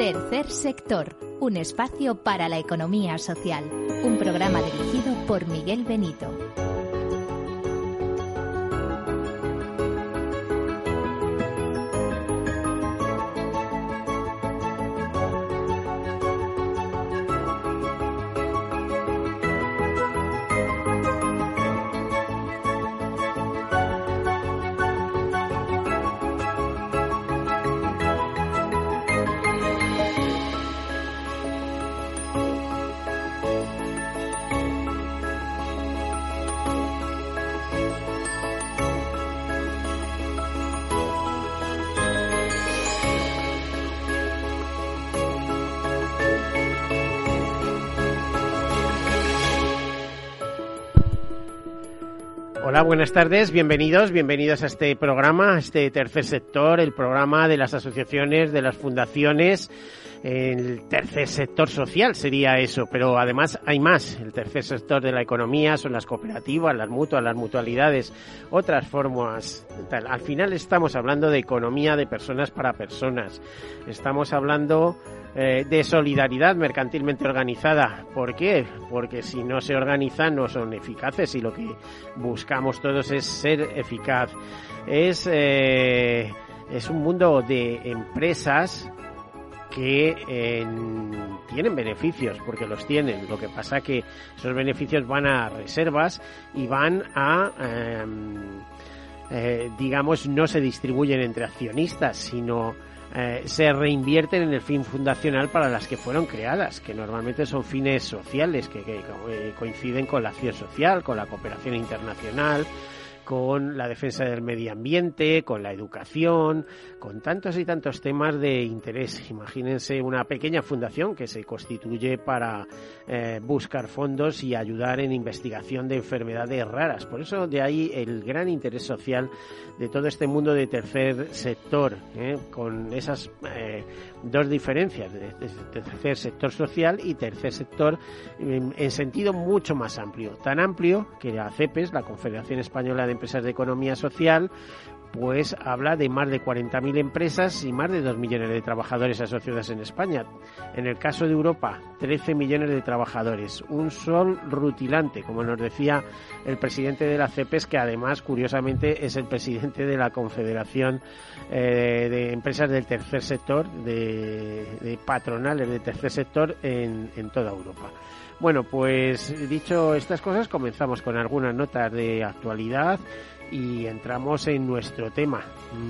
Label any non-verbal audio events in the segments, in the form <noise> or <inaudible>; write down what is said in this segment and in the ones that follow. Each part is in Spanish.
Tercer sector, un espacio para la economía social. Un programa dirigido por Miguel Benito. Buenas tardes, bienvenidos, bienvenidos a este programa, a este tercer sector, el programa de las asociaciones, de las fundaciones, el tercer sector social sería eso, pero además hay más. El tercer sector de la economía son las cooperativas, las mutuas, las mutualidades, otras formas. Tal. Al final estamos hablando de economía de personas para personas. Estamos hablando eh, de solidaridad mercantilmente organizada. ¿Por qué? Porque si no se organizan no son eficaces y lo que buscamos todos es ser eficaz. Es, eh, es un mundo de empresas que tienen beneficios, porque los tienen. Lo que pasa que esos beneficios van a reservas y van a, em, eh, digamos, no se distribuyen entre accionistas, sino eh, se reinvierten en el fin fundacional para las que fueron creadas, que normalmente son fines sociales, que, que eh, coinciden con la acción social, con la cooperación internacional, con la defensa del medio ambiente, con la educación, con tantos y tantos temas de interés. Imagínense una pequeña fundación que se constituye para eh, buscar fondos y ayudar en investigación de enfermedades raras. Por eso de ahí el gran interés social de todo este mundo de tercer sector, ¿eh? con esas eh, dos diferencias tercer sector social y tercer sector en, en, sentido mucho más amplio. Tan amplio que la CEPES, la Confederación Española de Empresas de Economía Social, pues habla de más de 40.000 empresas y más de 2 millones de trabajadores asociados en España. En el caso de Europa, 13 millones de trabajadores. Un sol rutilante, como nos decía el presidente de la CEPES, que además, curiosamente, es el presidente de la Confederación eh, de Empresas del Tercer Sector, de, patronales del tercer sector en toda Europa. Bueno, pues dicho estas cosas, comenzamos con algunas notas de actualidad y entramos en nuestro tema,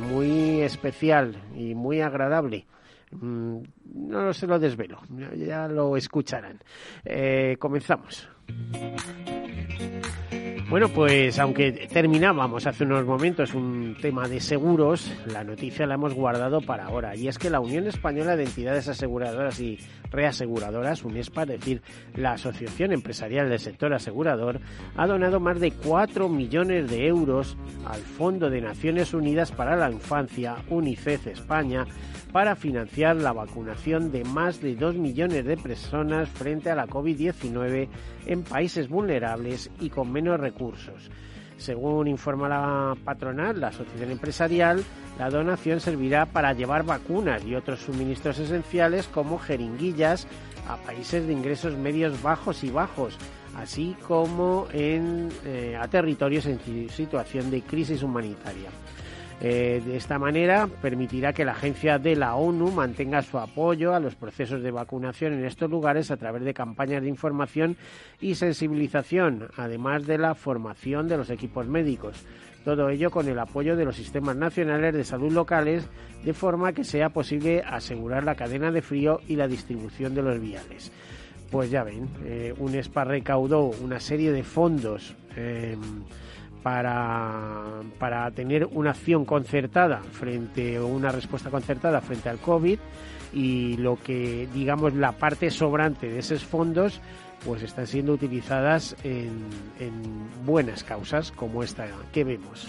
muy especial y muy agradable. No se lo desvelo, ya lo escucharán. Eh, comenzamos. Bueno, pues aunque terminábamos hace unos momentos un tema de seguros, la noticia la hemos guardado para ahora. Y es que la Unión Española de Entidades Aseguradoras y Reaseguradoras, UNESPA, es decir, la Asociación Empresarial del Sector Asegurador, ha donado más de 4 millones de euros al Fondo de Naciones Unidas para la Infancia, UNICEF España, para financiar la vacunación de más de 2 millones de personas frente a la COVID-19 en países vulnerables y con menos recursos. Según informa la patronal, la asociación empresarial, la donación servirá para llevar vacunas y otros suministros esenciales como jeringuillas a países de ingresos medios bajos y bajos, así como en, eh, a territorios en situación de crisis humanitaria. Eh, de esta manera permitirá que la agencia de la ONU mantenga su apoyo a los procesos de vacunación en estos lugares a través de campañas de información y sensibilización, además de la formación de los equipos médicos. Todo ello con el apoyo de los sistemas nacionales de salud locales, de forma que sea posible asegurar la cadena de frío y la distribución de los viales. Pues ya ven, eh, UNESPA recaudó una serie de fondos. Eh, para, para tener una acción concertada frente o una respuesta concertada frente al COVID y lo que digamos la parte sobrante de esos fondos pues están siendo utilizadas en, en buenas causas como esta que vemos.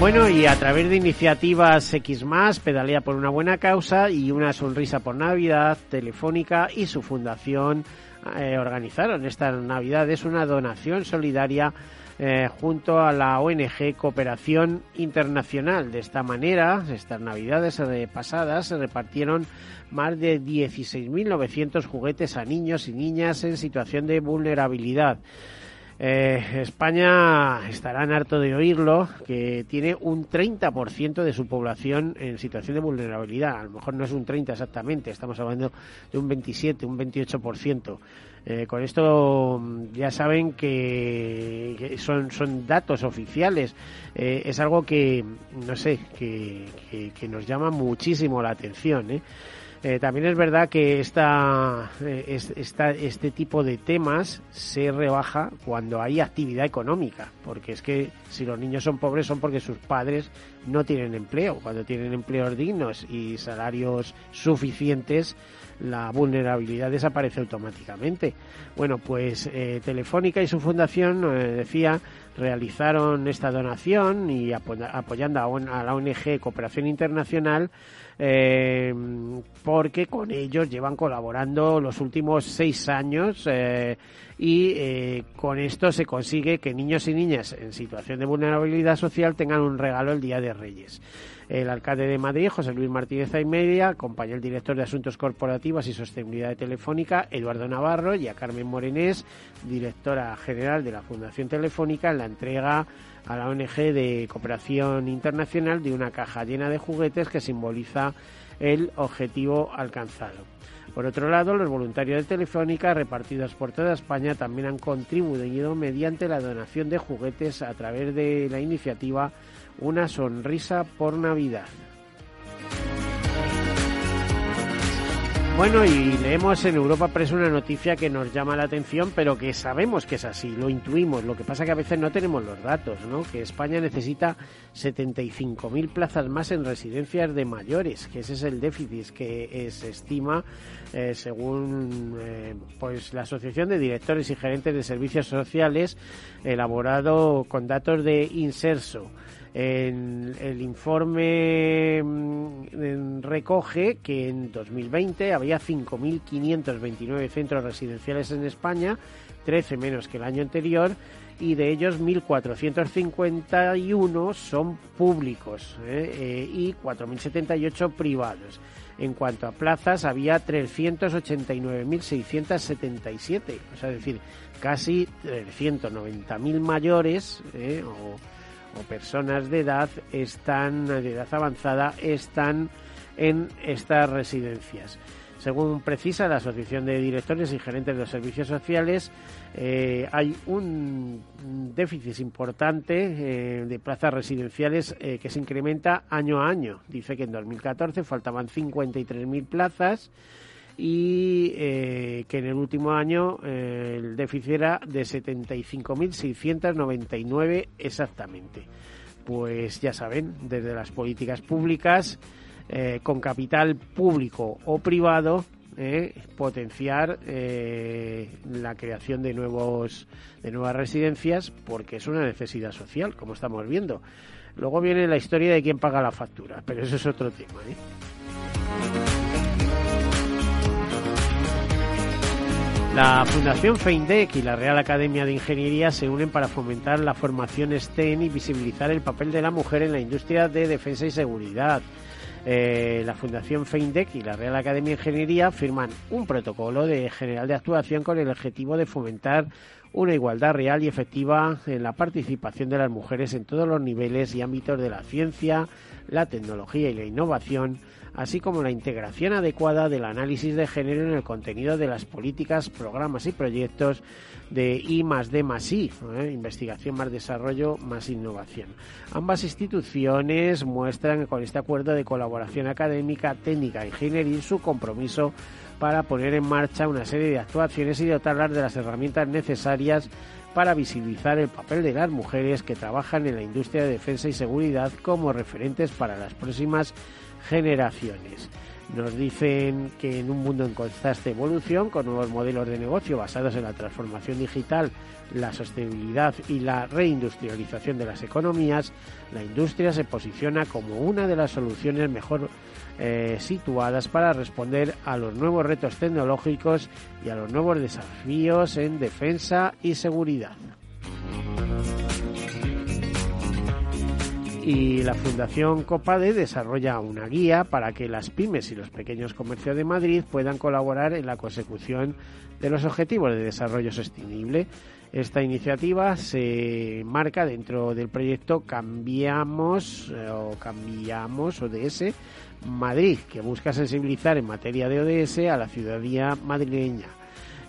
Bueno, y a través de iniciativas X, Pedalea por una buena causa y una sonrisa por Navidad, Telefónica y su fundación eh, organizaron esta Navidad. Es una donación solidaria eh, junto a la ONG Cooperación Internacional. De esta manera, estas navidades pasadas se repartieron más de 16.900 juguetes a niños y niñas en situación de vulnerabilidad. Eh, España estará harto de oírlo, que tiene un 30% de su población en situación de vulnerabilidad. A lo mejor no es un 30 exactamente, estamos hablando de un 27, un 28%. Eh, con esto mm, ya saben que, son, son datos oficiales. Eh, es algo que, no sé, que, que, nos llama muchísimo la atención. ¿eh? Eh, también es verdad que esta, eh, este tipo de temas se rebaja cuando hay actividad económica, porque es que si los niños son pobres son porque sus padres no tienen empleo. Cuando tienen empleos dignos y salarios suficientes, la vulnerabilidad desaparece automáticamente. Bueno, pues eh, Telefónica y su fundación, decía, realizaron esta donación y apoyando a la ONG Cooperación Internacional eh, porque con ellos llevan colaborando los últimos seis años eh, y eh, con esto se consigue que niños y niñas en situación de vulnerabilidad social tengan un regalo el Día de Reyes. El alcalde de Madrid, José Luis Martínez Aymedia, acompañó al director de Asuntos Corporativos y Sostenibilidad de Telefónica, Eduardo Navarro, y a Carmen Morenés, directora general de la Fundación Telefónica, en la entrega a la ONG de cooperación internacional de una caja llena de juguetes que simboliza el objetivo alcanzado. Por otro lado, los voluntarios de Telefónica repartidos por toda España también han contribuido mediante la donación de juguetes a través de la iniciativa Una sonrisa por Navidad. Bueno, y leemos en Europa Press una noticia que nos llama la atención, pero que sabemos que es así, lo intuimos. Lo que pasa que a veces no tenemos los datos, ¿no? Que España necesita 75.000 plazas más en residencias de mayores, que ese es el déficit que se estima eh, según eh, pues la Asociación de Directores y Gerentes de Servicios Sociales, elaborado con datos de Inserso. En el informe mm, recoge que en 2020 había 5.529 centros residenciales en España, 13 menos que el año anterior, y de ellos 1.451 son públicos ¿eh? Eh, y 4.078 privados. En cuanto a plazas, había 389.677, o sea, es decir, casi 390.000 mayores ¿eh? o o personas de edad están de edad avanzada están en estas residencias. Según precisa la Asociación de Directores y Gerentes de los Servicios Sociales, eh, hay un déficit importante eh, de plazas residenciales eh, que se incrementa año a año. Dice que en 2014 faltaban 53.000 plazas y eh, que en el último año eh, el déficit era de 75.699 exactamente. Pues ya saben, desde las políticas públicas, eh, con capital público o privado, potenciar la creación de nuevos de nuevas residencias porque es una necesidad social, como estamos viendo. Luego viene la historia de quién paga la factura, pero eso es otro tema. La Fundación FEINDEC y la Real Academia de Ingeniería se unen para fomentar la formación STEM y visibilizar el papel de la mujer en la industria de defensa y seguridad. Eh, la Fundación FEINDEC y la Real Academia de Ingeniería firman un protocolo de general de actuación con el objetivo de fomentar una igualdad real y efectiva en la participación de las mujeres en todos los niveles y ámbitos de la ciencia, la tecnología y la innovación así como la integración adecuada del análisis de género en el contenido de las políticas, programas y proyectos de I más D más I, ¿eh? investigación más desarrollo más innovación. Ambas instituciones muestran con este acuerdo de colaboración académica, técnica e ingeniería su compromiso para poner en marcha una serie de actuaciones y dotarlas de las herramientas necesarias para visibilizar el papel de las mujeres que trabajan en la industria de defensa y seguridad como referentes para las próximas generaciones. Nos dicen que en un mundo en constante evolución, con nuevos modelos de negocio basados en la transformación digital, la sostenibilidad y la reindustrialización de las economías, la industria se posiciona como una de las soluciones mejor eh, situadas para responder a los nuevos retos tecnológicos y a los nuevos desafíos en defensa y seguridad. Y la Fundación Copade desarrolla una guía para que las pymes y los pequeños comercios de Madrid puedan colaborar en la consecución de los objetivos de desarrollo sostenible. Esta iniciativa se marca dentro del proyecto Cambiamos eh, o Cambiamos ODS Madrid, que busca sensibilizar en materia de ODS a la ciudadanía madrileña.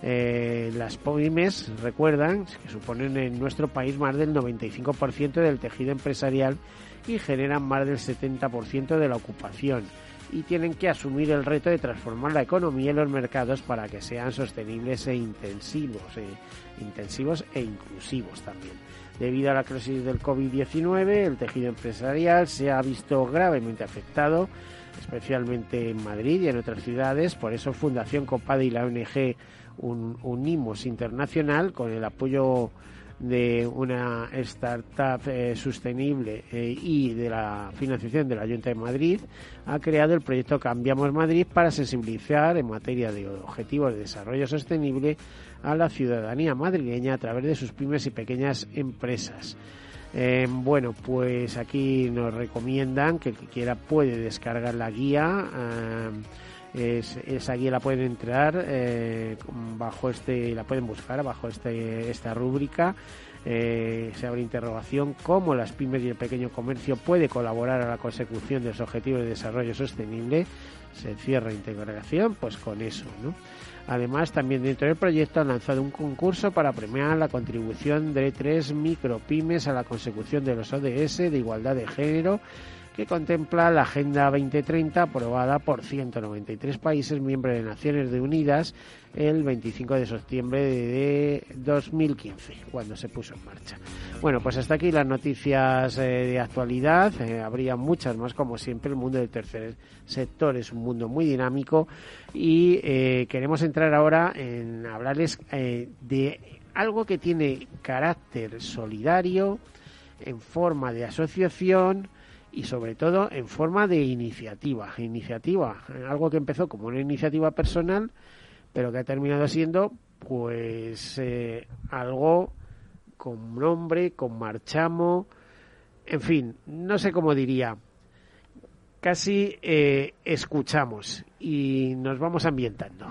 Eh, las pymes, recuerdan, que suponen en nuestro país más del 95% del tejido empresarial y generan más del 70% de la ocupación y tienen que asumir el reto de transformar la economía y los mercados para que sean sostenibles e intensivos, e, intensivos e inclusivos también. Debido a la crisis del COVID-19, el tejido empresarial se ha visto gravemente afectado, especialmente en Madrid y en otras ciudades. Por eso Fundación Copade y la ONG Unimos Internacional, con el apoyo de una startup eh, sostenible eh, y de la financiación de la Junta de Madrid, ha creado el proyecto Cambiamos Madrid para sensibilizar en materia de objetivos de desarrollo sostenible a la ciudadanía madrileña a través de sus pymes y pequeñas empresas. Eh, bueno, pues aquí nos recomiendan que el que quiera puede descargar la guía. Es, guía la pueden entrar eh, bajo este, la pueden buscar bajo este, esta rúbrica. Eh, se abre interrogación cómo las pymes y el pequeño comercio puede colaborar a la consecución de los objetivos de desarrollo sostenible. Se cierra integración, pues con eso, ¿no? Además, también dentro del proyecto han lanzado un concurso para premiar la contribución de tres micropymes a la consecución de los ODS de igualdad de género que contempla la Agenda 2030 aprobada por 193 países miembros de Naciones Unidas el 25 de septiembre de 2015, cuando se puso en marcha. Bueno, pues hasta aquí las noticias eh, de actualidad. Eh, habría muchas más, como siempre. El mundo del tercer sector es un mundo muy dinámico y eh, queremos entrar ahora en hablarles de algo que tiene carácter solidario en forma de asociación y sobre todo en forma de iniciativa. Iniciativa, algo que empezó como una iniciativa personal, pero que ha terminado siendo pues eh, algo con nombre, con marchamo, en fin, no sé cómo diría. Casi eh, escuchamos y nos vamos ambientando.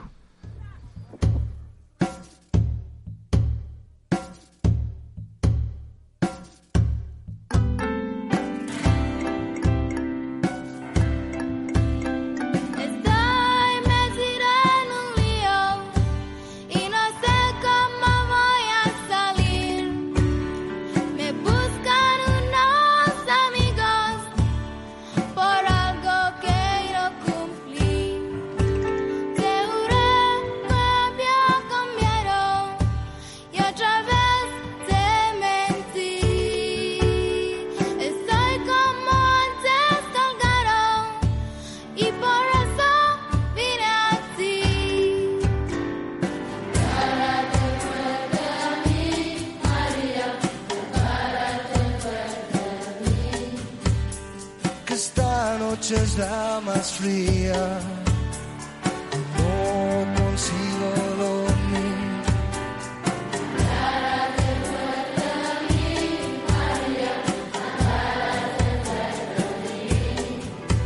noches la más fría.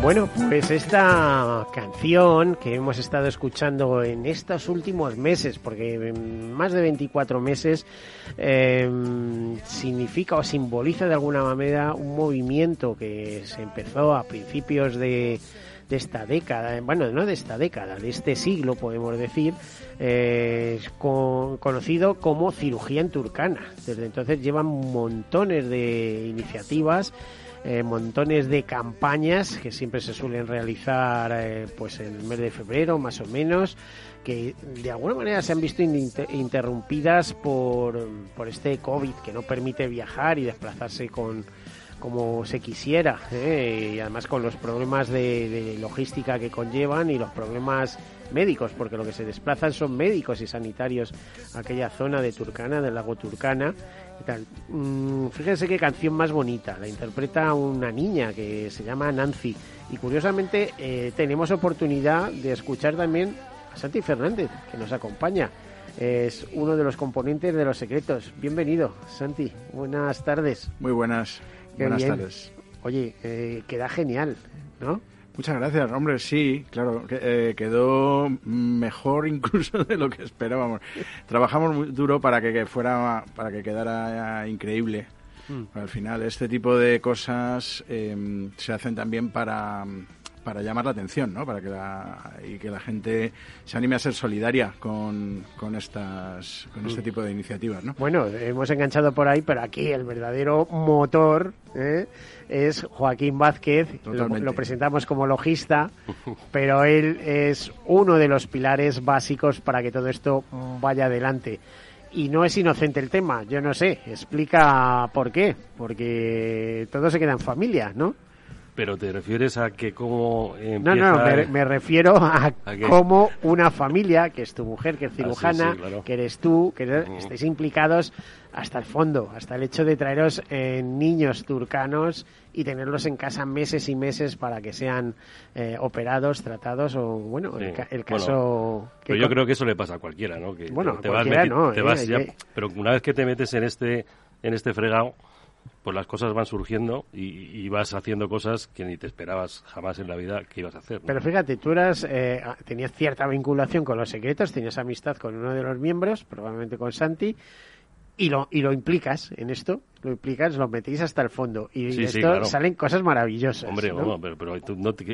Bueno, pues esta canción que hemos estado escuchando en estos últimos meses, porque más de 24 meses em, significa o simboliza de alguna manera un movimiento que se empezó a principios de, esta década, bueno, no de esta década, de este siglo podemos decir, eh, conocido como cirugía en turcana. Desde entonces llevan montones de iniciativas eh, montones de campañas que siempre se suelen realizar eh, pues en el mes de febrero más o menos que de alguna manera se han visto interrumpidas por, por este COVID que no permite viajar y desplazarse con como se quisiera eh, y además con los problemas de, logística que conllevan y los problemas médicos porque lo que se desplazan son médicos y sanitarios a aquella zona de Turcana del lago Turcana tal. Mm, fíjense qué canción más bonita. La interpreta una niña que se llama Nancy. Y curiosamente eh, tenemos oportunidad de escuchar también a Santi Fernández, que nos acompaña. Es uno de los componentes de Los Secretos. Bienvenido, Santi. Buenas tardes. Muy buenas. buenas tardes. oye, eh, queda genial, ¿no? Muchas gracias, hombre, sí, claro, eh, quedó mejor <laughs> incluso de lo que esperábamos. Trabajamos muy duro para que, fuera, para que quedara increíble. Mm. Al final, este tipo de cosas em, se hacen también para, para llamar la atención, ¿no? Para que la, y que la gente se anime a ser solidaria con, con estas con este mm. tipo de iniciativas, ¿no? Bueno, hemos enganchado por ahí, pero aquí el verdadero motor ¿eh? es Joaquín Vázquez. Lo, presentamos como logista, pero él es uno de los pilares básicos para que todo esto vaya adelante. Y no es inocente el tema, yo no sé, explica por qué, porque todo se queda en familia, ¿no? Pero te refieres a que cómo empieza... No, no, me, refiero a, <laughs> cómo una familia, que es tu mujer, que es ah, cirujana, que eres tú, que estéis implicados hasta el fondo, hasta el hecho de traeros eh, niños turcanos y tenerlos en casa meses y meses para que sean eh, operados, tratados o, bueno, el, caso... pero yo creo que eso le pasa a cualquiera, ¿no? Que bueno, te, vas, no, te vas eh, Pero una vez que te metes en este, en este fregado pues las cosas van surgiendo y, vas haciendo cosas que ni te esperabas jamás en la vida que ibas a hacer. Pero fíjate, tú eras, eh, tenías cierta vinculación con los secretos, tenías amistad con uno de los miembros, probablemente con Santi, y lo, y lo implicas en esto, lo implicas, lo metéis hasta el fondo. Y esto salen cosas maravillosas. Hombre, pero, pero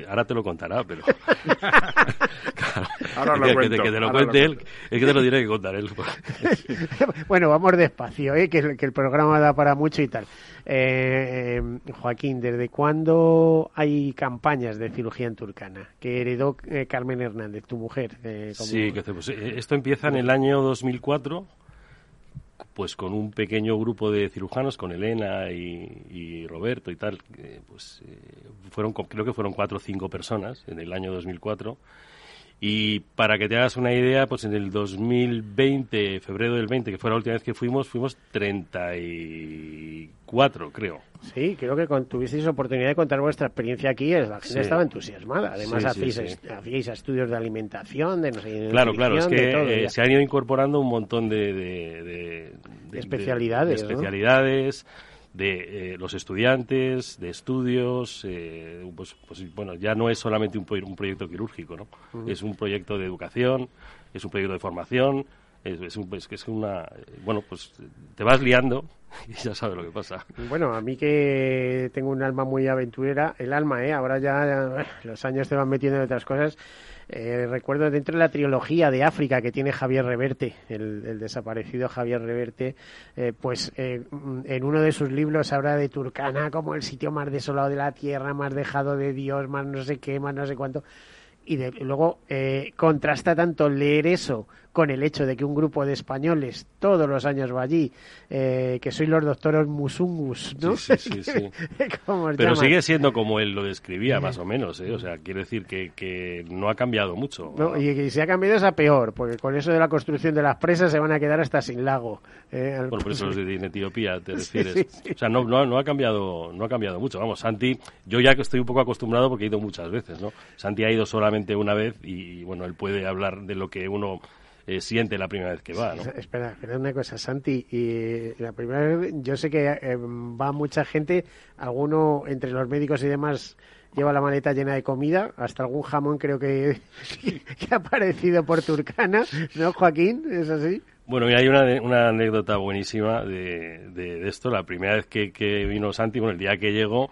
ahora te lo contará, pero. <laughs> ahora <laughs> lo cuento, que, te lo cuente él, es que te lo tiene que contar él. <laughs> bueno, vamos despacio, ¿eh? que, el programa da para mucho y tal. Eh, Joaquín, ¿desde cuándo hay campañas de cirugía en Turcana? Que heredó eh, Carmen Hernández, tu mujer. Sí, que pues, esto empieza en el año 2004 pues con un pequeño grupo de cirujanos, con Elena y, Roberto y tal, pues eh, fueron, creo que fueron cuatro o cinco personas en el año 2004. Y para que te hagas una idea, pues en el 2020, febrero del 20, que fue la última vez que fuimos, fuimos 34, creo. Sí, creo que tuvisteis oportunidad de contar vuestra experiencia aquí, la gente estaba entusiasmada. Además, hacíais, estudios de alimentación, de no sé, Claro, claro, es que eh, se han ido incorporando un montón de, especialidades. especialidades de eh, los estudiantes, de estudios, eh, pues, pues, bueno, ya no es solamente un, un proyecto quirúrgico, ¿no? Es un proyecto de educación, es un proyecto de formación, es, es, un, es que es una bueno pues te vas liando <laughs> y ya sabes lo que pasa. Bueno a mí que tengo un alma muy aventurera el alma eh ahora ya, los años te van metiendo en otras cosas eh, recuerdo dentro de la trilogía de África que tiene Javier Reverte, el, desaparecido Javier Reverte, eh, pues eh, en uno de sus libros habla de Turcana como el sitio más desolado de la tierra, más dejado de Dios, más no sé qué, más no sé cuánto. Y luego contrasta tanto leer eso con el hecho de que un grupo de españoles todos los años va allí, eh, que sois los doctores musungus, ¿no? Sí, sí, sí. <laughs> Pero sigue siendo como él lo describía, más o menos, ¿eh? O sea, <laughs> quiere decir que, que no ha cambiado mucho. No, y que si ha cambiado es a peor, porque con eso de la construcción de las presas se van a quedar hasta sin lago. ¿eh? Bueno, por eso los <laughs> de Etiopía te refieres. O sea, no, no, no, ha cambiado, no ha cambiado mucho. Vamos, Santi, yo ya que estoy un poco acostumbrado porque he ido muchas veces, ¿no? Santi ha ido solamente una vez y, bueno, él puede hablar de lo que uno eh, siente la primera vez que va. ¿no? Espera, espera una cosa, Santi. Y la primera vez, yo sé que eh, va mucha gente, alguno entre los médicos y demás lleva la maleta llena de comida, hasta algún jamón creo que, <laughs> que ha aparecido por Turcana, ¿no, Joaquín? ¿Es así? Bueno, hay una, una anécdota buenísima de, de, esto. La primera vez que, que vino Santi, bueno, el día que llegó,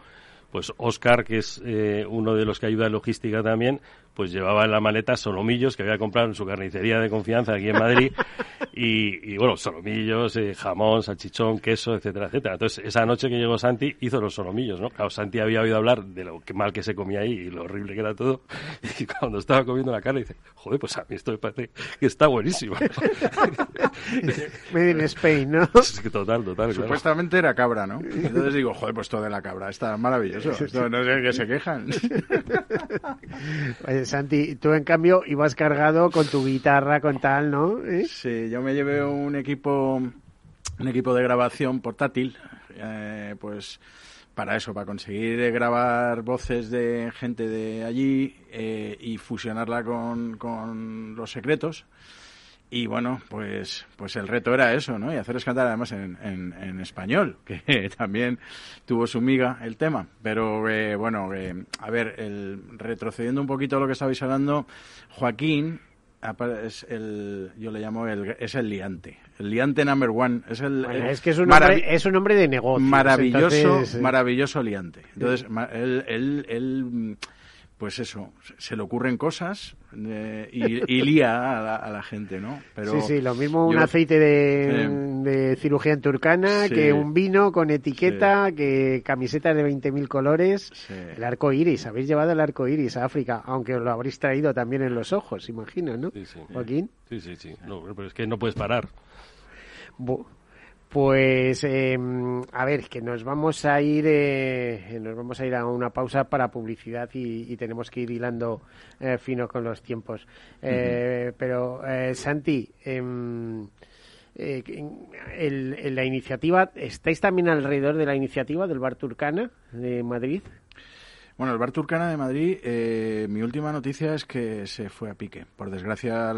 pues Oscar, que es eh, uno de los que ayuda en logística también, pues llevaba en la maleta solomillos que había comprado en su carnicería de confianza aquí en Madrid <laughs> y, bueno, solomillos, eh, jamón, salchichón, queso, etcétera, etcétera. Entonces, esa noche que llegó Santi, hizo los solomillos, ¿no? Claro, Santi había oído hablar de lo que mal que se comía ahí y lo horrible que era todo <laughs> y cuando estaba comiendo la carne dice, joder, pues a mí esto me parece que está buenísimo. <laughs> Made in Spain, ¿no? total, total. Supuestamente era cabra, ¿no? Entonces digo, joder, pues todo de la cabra, está maravilloso. no sé qué se quejan. Santi, tú en cambio ibas cargado con tu guitarra, con tal, ¿no? ¿Eh? Sí, yo me llevé un equipo, un equipo de grabación portátil, eh, pues para eso, para conseguir grabar voces de gente de allí eh, y fusionarla con, con los secretos y bueno, pues, pues el reto era eso, ¿no? Y hacerles cantar además en, en, español, <laughs> que también tuvo su miga el tema. Pero eh, bueno, eh, a ver, el, retrocediendo un poquito a lo que estabais hablando, Joaquín es el, yo le llamo el, es el liante, el liante number one, es el, es que es un, hombre, es un hombre de negocio, maravilloso, maravilloso liante. Entonces, él, él, él pues eso, se le ocurren cosas eh, y, lía a la, gente, ¿no? Pero sí, sí, lo mismo un aceite de, cirugía en turcana que un vino con etiqueta, que camisetas de 20.000 colores, el arco iris, habéis llevado el arco iris a África, aunque lo habréis traído también en los ojos, imagino, ¿no? Sí, Joaquín. Sí, sí, sí, no, pero es que no puedes parar. Pues eh, a ver, que nos vamos a ir, eh, nos vamos a ir a una pausa para publicidad y, tenemos que ir hilando eh, fino con los tiempos. Eh, pero Santi, em, el, la iniciativa, ¿estáis también alrededor de la iniciativa del Bar Turcana de Madrid? Bueno, el Bar Turcana de Madrid, eh, mi última noticia es que se fue a pique. Por desgracia,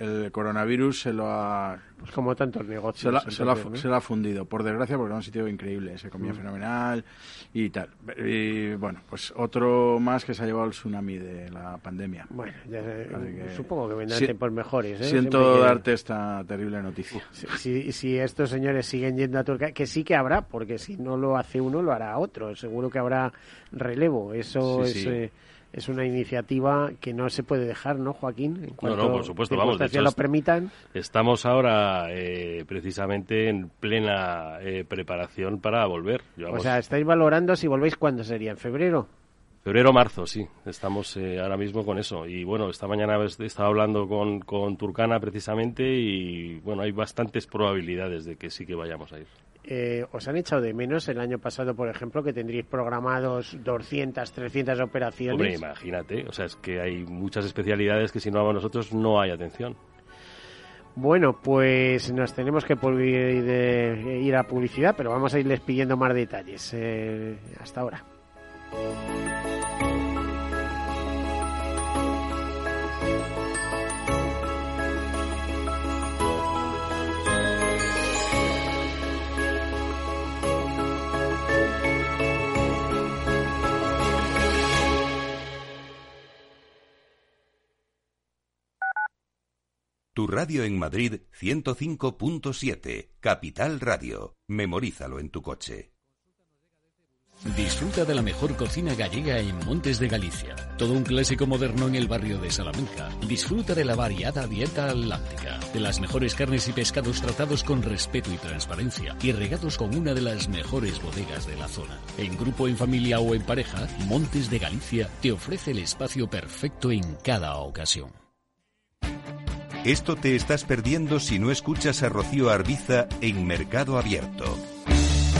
el coronavirus se lo ha... Pues como tantos negocios. Se lo, ha, fundido. Por desgracia, porque era un sitio increíble. Se comía mm. fenomenal y tal. Y bueno, pues otro más que se ha llevado el tsunami de la pandemia. Bueno, ya, supongo que vendrán por mejores. ¿eh? Siento darte esta terrible noticia. Si, si, estos señores siguen yendo a Turquía, que sí que habrá, porque si no lo hace uno, lo hará otro. Seguro que habrá relevo. Eso es, eh, es una iniciativa que no se puede dejar, ¿no, Joaquín? En cuanto no, no, por supuesto, vamos. De lo permitan. Estamos ahora eh, precisamente en plena eh, preparación para volver. O sea, estáis valorando si volvéis cuándo sería, ¿en febrero? Febrero, marzo, sí. Estamos ahora mismo con eso. Y bueno, esta mañana he estado hablando con, con Turcana precisamente y bueno, hay bastantes probabilidades de que sí que vayamos a ir. Eh, ¿os han echado de menos el año pasado, por ejemplo, que tendríais programados 200, 300 operaciones? Hombre, imagínate, o sea, es que hay muchas especialidades que si no vamos nosotros no hay atención. Bueno, pues nos tenemos que ir a publicidad, pero vamos a irles pidiendo más detalles. Eh, hasta ahora. Tu radio en Madrid 105.7, Capital Radio. Memorízalo en tu coche. Disfruta de la mejor cocina gallega en Montes de Galicia. Todo un clásico moderno en el barrio de Salamanca. Disfruta de la variada dieta atlántica, de las mejores carnes y pescados tratados con respeto y transparencia y regados con una de las mejores bodegas de la zona. En grupo, en familia o en pareja, Montes de Galicia te ofrece el espacio perfecto en cada ocasión. Esto te estás perdiendo si no escuchas a Rocío Arbiza en Mercado Abierto.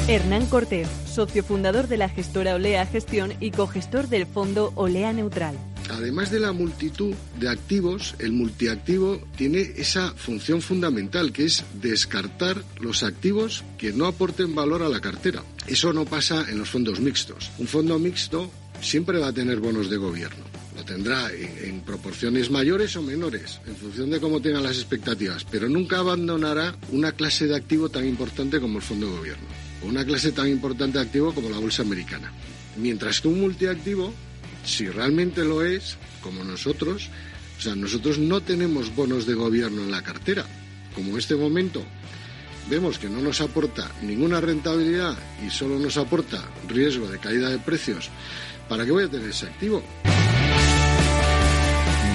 Hernán Cortés, socio fundador de la gestora Olea Gestión y cogestor del fondo Olea Neutral. Además de la multitud de activos, el multiactivo tiene esa función fundamental que es descartar los activos que no aporten valor a la cartera. Eso no pasa en los fondos mixtos. Un fondo mixto siempre va a tener bonos de gobierno lo tendrá en, proporciones mayores o menores, en función de cómo tengan las expectativas, pero nunca abandonará una clase de activo tan importante como el fondo de gobierno, o una clase tan importante de activo como la bolsa americana. Mientras que un multiactivo, si realmente lo es, como nosotros, o sea, nosotros no tenemos bonos de gobierno en la cartera, como en este momento vemos que no nos aporta ninguna rentabilidad y solo nos aporta riesgo de caída de precios, ¿para qué voy a tener ese activo?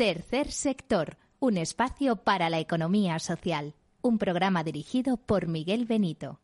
Tercer sector, un espacio para la economía social. un programa dirigido por Miguel Benito.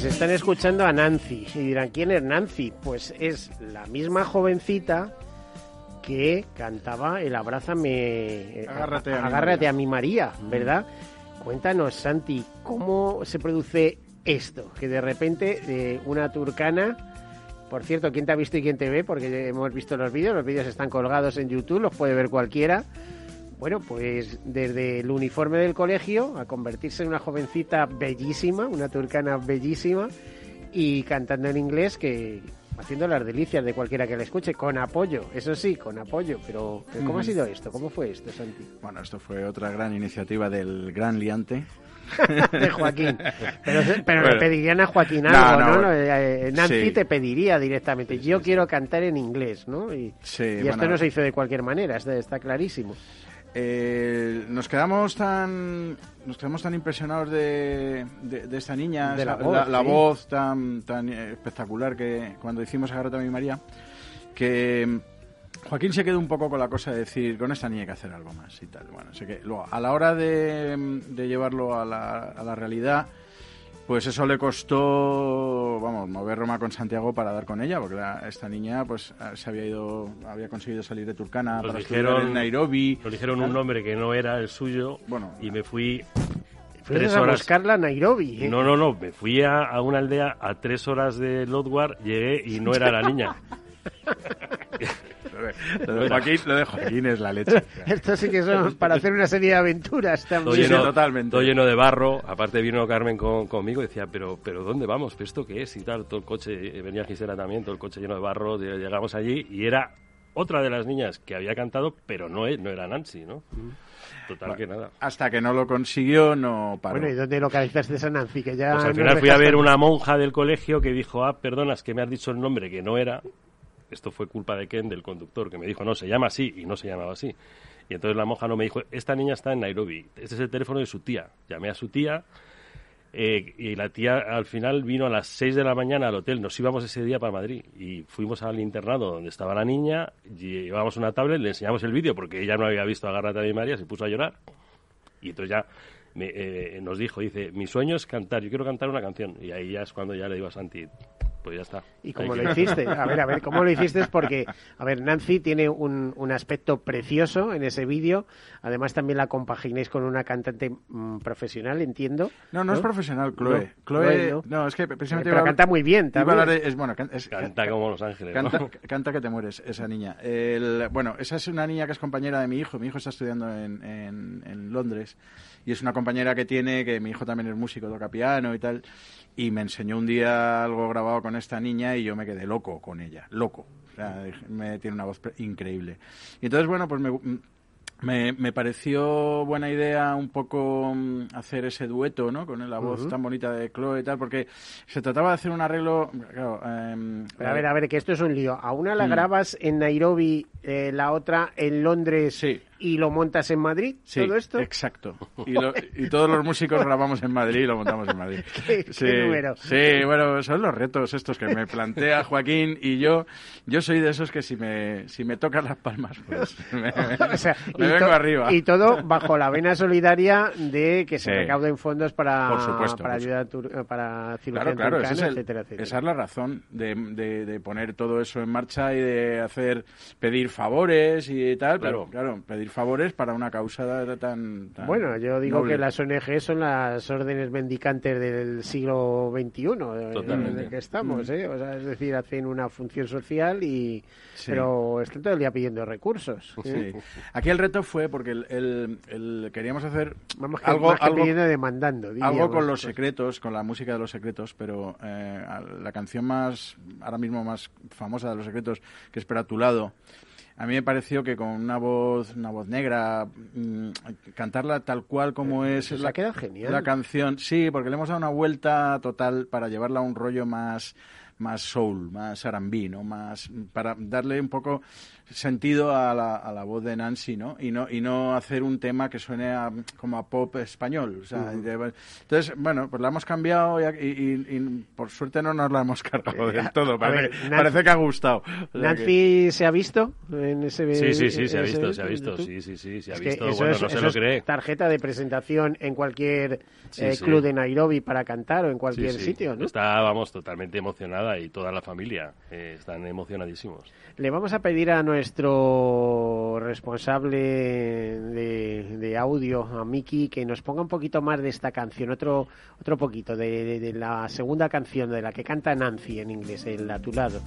Pues están escuchando a Nancy y dirán, ¿quién es Nancy? Pues es la misma jovencita que cantaba el Abrázame, Agárrate, a, agárrate a mi María, ¿verdad? Cuéntanos, Santi, ¿cómo se produce esto? Que de repente de una turcana, por cierto, ¿quién te ha visto y quién te ve? Porque hemos visto los vídeos, los vídeos están colgados en YouTube, los puede ver cualquiera. Bueno, pues desde el uniforme del colegio a convertirse en una jovencita bellísima, una turcana bellísima, y cantando en inglés que haciendo las delicias de cualquiera que la escuche, con apoyo, eso sí, con apoyo, pero, ¿cómo ha sido esto? ¿Cómo fue esto, Santi? Bueno, esto fue otra gran iniciativa del gran liante. <laughs> de Joaquín. Pero, le pedirían a Joaquín algo, ¿no? Eh, eh, Nancy te pediría directamente, yo quiero cantar en inglés, ¿no? Y, esto no se hizo de cualquier manera, está clarísimo. Eh, nos quedamos tan nos quedamos tan impresionados de, de, esta niña, de la, voz, tan, tan espectacular que cuando hicimos a mi María, que Joaquín se quedó un poco con la cosa de decir, con esta niña hay que hacer algo más y tal. Bueno, sé que luego, a la hora de, de llevarlo a la, a la realidad, pues eso le costó, vamos, mover Roma con Santiago para dar con ella, porque esta niña pues se había ido, había conseguido salir de Turcana para dijeron, en Nairobi. Nos dijeron un nombre que no era el suyo bueno, y me fui tres horas. a buscarla a Nairobi. ¿eh? No, no, no, me fui a, a, una aldea a tres horas de Lodwar, llegué y no era la niña. <laughs> <laughs> Lo de, Joaquín, lo de Joaquín es la leche. <laughs> Esto sí que son para hacer una serie de aventuras también. Todo lleno, totalmente. Todo lleno de barro. Aparte vino Carmen conmigo y decía, pero, pero ¿dónde vamos? ¿Esto qué es? Y tal, todo el coche, venía Gisela también, todo el coche lleno de barro. Llegamos allí y era otra de las niñas que había cantado, pero no, no era Nancy, ¿no? Total que nada. Hasta que no lo consiguió, no paró. Bueno, ¿y dónde localizaste esa Nancy? Que ya pues al final fui a ver una monja del colegio que dijo, ah, perdonas, que me has dicho el nombre que no era esto fue culpa de Ken, del conductor, que me dijo, no, se llama así, y no se llamaba así. Y entonces la monja no me dijo, esta niña está en Nairobi, este es el teléfono de su tía. Llamé a su tía eh, y la tía al final vino a las 6 de la mañana al hotel, nos íbamos ese día para Madrid y fuimos al internado donde estaba la niña, llevábamos una tablet, le enseñamos el vídeo porque ella no había visto a Garrata de María, se puso a llorar y entonces ya eh, nos dijo, dice, mi sueño es cantar, yo quiero cantar una canción y ahí ya es cuando ya le digo a Santi, pues ya está. ¿Y cómo lo <laughs> hiciste? A ver, a ver, ¿cómo lo hiciste? <laughs> Porque, a ver, Nancy tiene un, un aspecto precioso en ese vídeo. Además, también la compaginéis con una cantante mm, profesional, entiendo. No, no, es profesional, Chloe. Chloe, no. es que precisamente... Pero canta muy bien también. es, bueno, canta como Los Ángeles. <laughs> Canta, que te mueres, esa niña. El, bueno, esa es una niña que es compañera de mi hijo. Mi hijo está estudiando en, en, en Londres y es una compañera que tiene, que mi hijo también es músico, toca piano y tal y me enseñó un día algo grabado con esta niña y yo me quedé loco con ella, loco. O sea, me tiene una voz increíble. Y entonces, bueno, pues me, me, me, pareció buena idea un poco hacer ese dueto, ¿no? Con la voz tan bonita de Chloe y tal, porque se trataba de hacer un arreglo. Claro, em, a ver, a ver, que esto es un lío. A una la mm. grabas en Nairobi, eh, la otra en Londres. Sí y lo montas en Madrid, sí, todo esto. Exacto. <laughs> Y, todos los músicos grabamos en Madrid y lo montamos en Madrid. <laughs> ¿Qué, sí, número? Sí, bueno, son los retos estos que me plantea Joaquín y yo. Yo soy de esos que si me, si me tocan las palmas, pues <laughs> me, vengo arriba. Y todo bajo la vena solidaria de que se recauden fondos para, para ayudar para cirugía claro, claro, etcétera, etcétera. Esa es la razón de, de, poner todo eso en marcha y de hacer pedir favores y tal, pero claro, pedir favores para una causa tan, tan Bueno, yo digo noble. que las ONG son las órdenes mendicantes del siglo XXI en Totalmente. el que estamos, ¿eh? O sea, es decir, hacen una función social y... Sí. Pero están todo el día pidiendo recursos. ¿eh? Sí. Aquí el reto fue porque el, el- el- queríamos hacer Vamos que, algo, más que algo, pidiendo, demandando. algo con los secretos, con la música de los secretos, pero eh, la canción más, ahora mismo más famosa de los secretos, que es Pero a tu lado, a mí me pareció que con una voz, una voz negra, mm, cantarla tal cual como es Eso la, ha quedado genial. la canción, sí, porque le hemos dado una vuelta total para llevarla a un rollo más más soul, más R&B, ¿no? Más para darle un poco sentido a la, a la voz de Nancy, ¿no? Y no y no hacer un tema que suene a- como a pop español, o sea, de- entonces, bueno, pues la hemos cambiado y, y- y- y por suerte no nos la hemos <laughs> cargado del todo, a parece, ver, Nancy- parece que ha gustado. O sea que- Nancy se ha visto en ese Sí, sí, sí, se ha visto, se ha visto, sí, sí, sí, se ha Es que visto. eso Bueno, es, no se eso lo es cree. tarjeta de presentación en cualquier Sí, eh, sí. club de Nairobi para cantar o en cualquier Sí, sí. sitio, ¿no? Está, vamos, totalmente emocionada y toda la familia eh, están emocionadísimos. Le vamos a pedir a nuestro responsable de, audio, a Miki, que nos ponga un poquito más de esta canción, otro otro poquito, de, la segunda canción de la que canta Nancy en inglés, el A tu lado.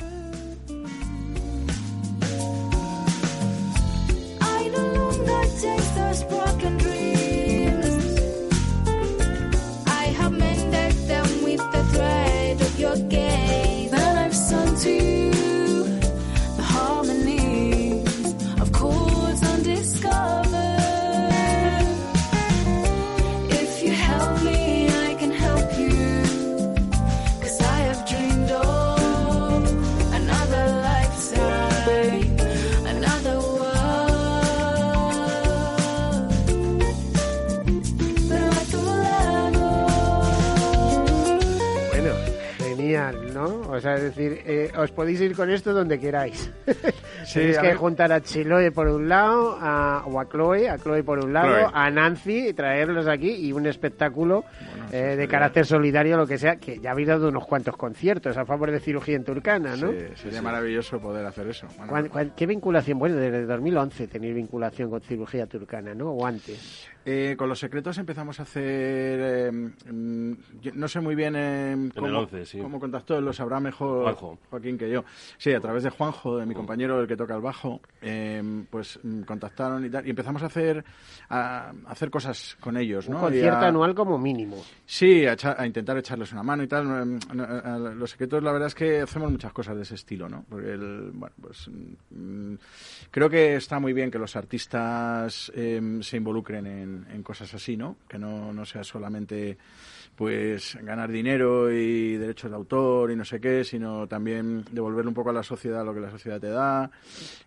O sea, es decir, eh, os podéis ir con esto donde queráis. <laughs> Sí, Tenéis que juntar a Chiloe por un lado, a, o a Chloe, a Chloe por un lado, Chloe. a Nancy, y traerlos aquí y un espectáculo Bueno, eh, de carácter solidario, lo que sea, que ya habéis dado unos cuantos conciertos a favor de cirugía en Turcana, ¿no? Sí, sería maravilloso poder hacer eso. Bueno, ¿Cuán- cuán- qué vinculación? Bueno, desde 2011 tenéis vinculación con cirugía turcana, ¿no? ¿O antes? Eh, con los secretos empezamos a hacer. eh, mm, yo no sé muy bien eh, cómo, el 11, sí. cómo contactó, lo sabrá mejor Juanjo. Joaquín que yo. Sí, a través de Juanjo, de mi compañero, el que toca el bajo, eh, pues mm, contactaron y tal. Y empezamos a hacer, a, a hacer cosas con ellos, Un ¿no? concierto a- anual como mínimo. Sí, a, intentar echarles una mano y tal. Em, Los secretos, la verdad es que hacemos muchas cosas de ese estilo, ¿no? Porque, el, bueno, pues mm, creo que está muy bien que los artistas em, se involucren en, en cosas así, ¿no? Que no, no sea solamente pues ganar dinero y derechos de autor y no sé qué, sino también devolverle un poco a la sociedad lo que la sociedad te da.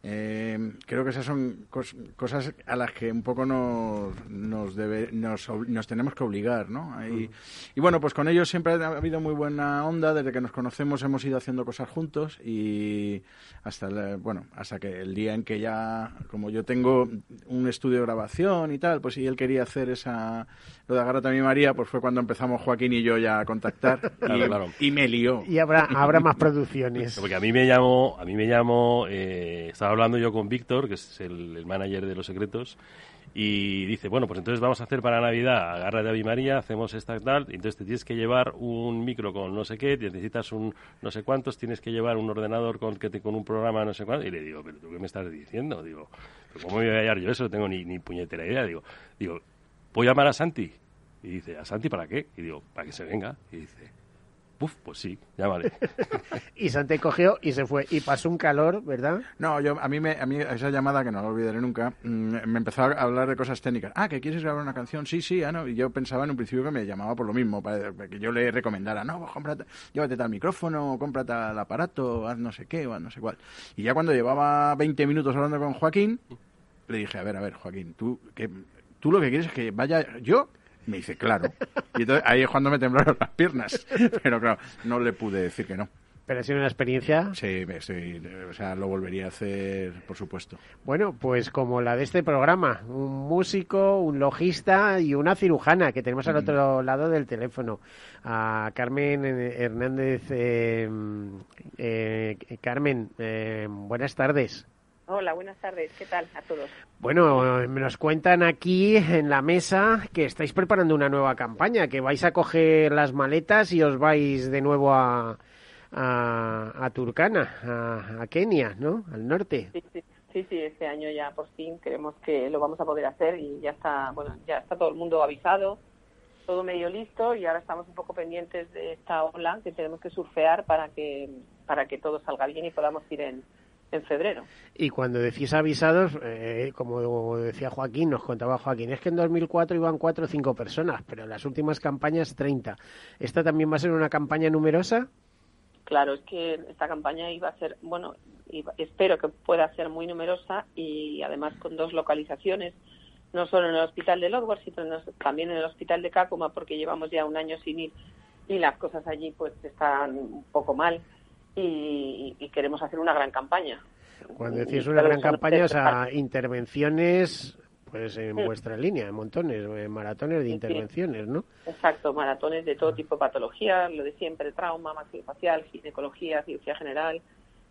Eh, creo que esas son cos- cosas a las que un poco nos, nos, debe, nos, nos tenemos que obligar, ¿no? Y, y bueno, pues con ellos siempre ha habido muy buena onda, desde que nos conocemos hemos ido haciendo cosas juntos y hasta, bueno, hasta que el día en que ya, como yo tengo un estudio de grabación y tal, pues y él quería hacer esa, lo de Agárrate a mi María, pues fue cuando empezamos Joaquín y yo ya a contactar <laughs> y, Claro, claro. y me lió. Y habrá, <laughs> habrá más producciones. Porque a mí me llamó, a mí me llamó, eh, estaba hablando yo con Víctor, que es el, el manager de Los Secretos, y dice, bueno, pues entonces vamos a hacer para Navidad, agarra de Avi María, hacemos esta tal, y entonces te tienes que llevar un micro con no sé qué, te necesitas un no sé cuántos, tienes que llevar un ordenador con que te, con un programa no sé cuánto, y le digo, pero tú qué me estás diciendo, digo, ¿pero ¿cómo me voy a hallar yo eso? No tengo ni, ni puñetera idea, digo, digo, ¿puedo llamar a Santi? Y dice, ¿a Santi para qué? Y digo, para que se venga. Y dice, Uf, pues sí, llámale. <laughs> Y Sante cogió y se fue. Y pasó un calor, ¿verdad? No, yo, a mí, me, a mí esa llamada, que no la olvidaré nunca, mm, me empezó a hablar de cosas técnicas. Ah, ¿que quieres grabar una canción? Sí, sí, ah, no. Y yo pensaba en un principio que me llamaba por lo mismo, para que yo le recomendara, no, pues cómprate, llévate tal micrófono, cómprate el aparato, haz no sé qué, o haz no sé cuál. Y ya cuando llevaba 20 minutos hablando con Joaquín, le dije, a ver, a ver, Joaquín, tú, que, tú lo que quieres es que vaya yo... Me dice, claro. Y entonces ahí es cuando me temblaron las piernas. <laughs> Pero claro, no le pude decir que no. Pero ha sido una experiencia. Sí, estoy, o sea, lo volvería a hacer, por supuesto. Bueno, pues como la de este programa, un músico, un logista y una cirujana que tenemos al otro lado del teléfono. A Carmen Hernández. eh, eh, Carmen, eh, buenas tardes. Hola, buenas tardes. ¿Qué tal a todos? Bueno, eh, nos cuentan aquí en la mesa que estáis preparando una nueva campaña, que vais a coger las maletas y os vais de nuevo a, a, a Turkana, a, a Kenia, ¿no? Al norte. Sí, sí, sí, sí, este año ya por fin creemos que lo vamos a poder hacer y ya está, bueno, ya está todo el mundo avisado, todo medio listo y ahora estamos un poco pendientes de esta ola que tenemos que surfear para que para que todo salga bien y podamos ir en, en febrero. Y cuando decís avisados, eh, como decía Joaquín, nos contaba Joaquín, es que en 2004 iban cuatro o cinco personas, pero en las últimas campañas 30. ¿Esta también va a ser una campaña numerosa? Claro, es que esta campaña iba a ser, bueno, iba- espero que pueda ser muy numerosa y además con dos localizaciones, no solo en el hospital de Lodwar, sino también en el hospital de Cácoma, porque llevamos ya un año sin ir y las cosas allí pues están un poco mal y, y queremos hacer una gran campaña. Cuando decís una gran campaña, sea, partes. intervenciones, pues en Mm. vuestra línea, montones, eh, maratones de sí. intervenciones, ¿no? Exacto, maratones de todo tipo de patologías, lo de siempre, trauma, maxilofacial, ginecología, cirugía general,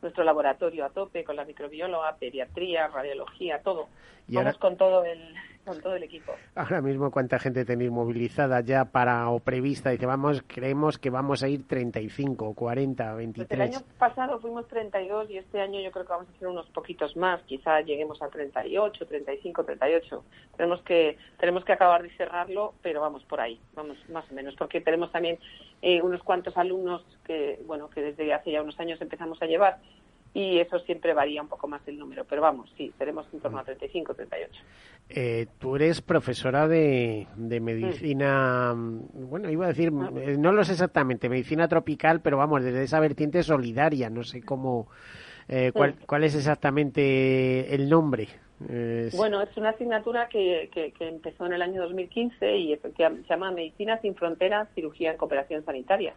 nuestro laboratorio a tope con la microbióloga, pediatría, radiología, todo. Y Vamos ahora- con todo el con todo el equipo. Ahora mismo, ¿cuánta gente tenéis movilizada ya para o prevista? Dice, vamos, creemos que vamos a ir 35, 40, Pues el 23. año pasado fuimos 32 y este año yo creo que vamos a hacer unos poquitos más, quizá lleguemos a 38, 35, 38. Tenemos que tenemos que acabar de cerrarlo, pero vamos por ahí, vamos más o menos, porque tenemos también eh, unos cuantos alumnos que bueno que desde hace ya unos años empezamos a llevar y eso siempre varía un poco más el número, pero vamos, sí, tenemos en torno a 35, 38. Eh, tú eres profesora de, de medicina, mm, bueno, iba a decir, eh, no lo sé exactamente, medicina tropical, pero vamos, desde esa vertiente solidaria, no sé cómo, eh, cuál, cuál es exactamente el nombre. Eh, Bueno, es una asignatura que, que, que empezó en el año 2015 y se llama Medicina sin Fronteras, Cirugía en Cooperación Sanitaria.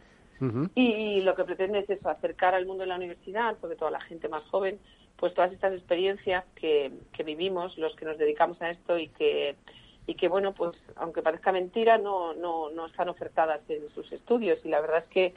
Y lo que pretende es eso, acercar al mundo de la universidad, porque toda la gente más joven, pues todas estas experiencias que, que vivimos, los que nos dedicamos a esto y que, y que bueno, pues aunque parezca mentira, no, no, no están ofertadas en sus estudios. Y la verdad es que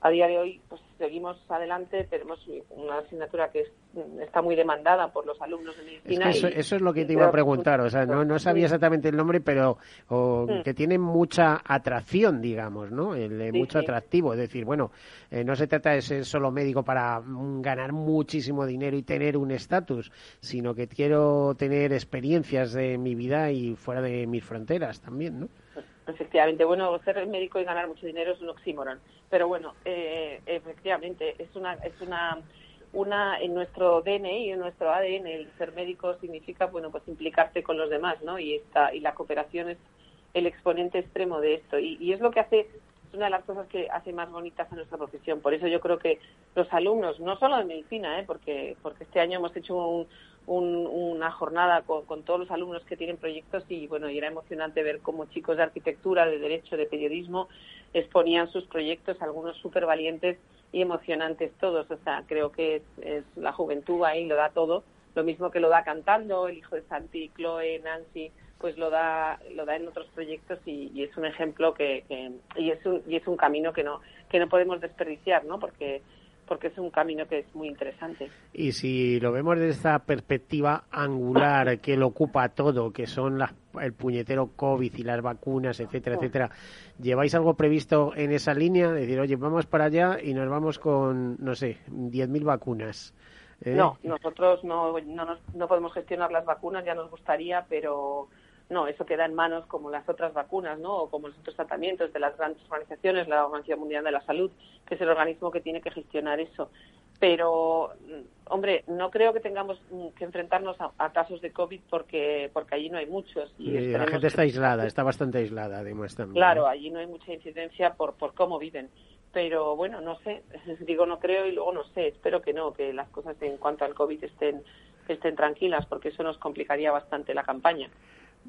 a día de hoy pues seguimos adelante, tenemos una asignatura que es- está muy demandada por los alumnos de Es medicina. que eso, y- eso es lo que te iba a preguntar, o sea, no, no sabía exactamente el nombre, pero o, Mm. que tiene mucha atracción, digamos, ¿no? El, Sí, mucho sí. atractivo, es decir, bueno, eh, no se trata de ser solo médico para mm, ganar muchísimo dinero y tener un estatus, sino que quiero tener experiencias de mi vida y fuera de mis fronteras también, ¿no? Efectivamente, bueno, ser médico y ganar mucho dinero es un oxímoron, pero bueno, eh, efectivamente es una es una una en nuestro DNI, en nuestro ADN, el ser médico significa bueno pues implicarte con los demás, ¿no? Y esta y la cooperación es el exponente extremo de esto y, y es lo que hace es una de las cosas que hace más bonitas a nuestra profesión. Por eso yo creo que los alumnos, no solo de medicina, ¿eh? porque porque este año hemos hecho un, un- una jornada con, con todos los alumnos que tienen proyectos y bueno, y era emocionante ver cómo chicos de arquitectura, de derecho, de periodismo exponían sus proyectos, algunos súper valientes y emocionantes todos. O sea, creo que es, es la juventud ahí lo da todo, lo mismo que lo da cantando, el hijo de Santi, Chloe, Nancy, pues lo da lo da en otros proyectos y, y es un ejemplo que, que- y es un y es un camino que no que no podemos desperdiciar, ¿no? Porque porque es un camino que es muy interesante. Y si lo vemos desde esta perspectiva angular que lo ocupa todo, que son las, el puñetero COVID y las vacunas, etcétera, etcétera, ¿lleváis algo previsto en esa línea? Decir, oye, vamos para allá y nos vamos con, no sé, 10.000 vacunas. ¿eh? No, nosotros no, no, nos- no podemos gestionar las vacunas, ya nos gustaría, pero no, eso queda en manos como las otras vacunas, ¿no? O como los otros tratamientos de las grandes organizaciones, la Organización Mundial de la Salud, que es el organismo que tiene que gestionar eso. Pero, mm, hombre, no creo que tengamos que enfrentarnos a, a casos de COVID porque, porque allí no hay muchos. Y Y la gente que- está aislada, está bastante aislada además también. Claro, allí no hay mucha incidencia por, por cómo viven. Pero bueno, no sé, <laughs> digo no creo y luego no sé, espero que no, que las cosas en cuanto al COVID estén, estén tranquilas, porque eso nos complicaría bastante la campaña.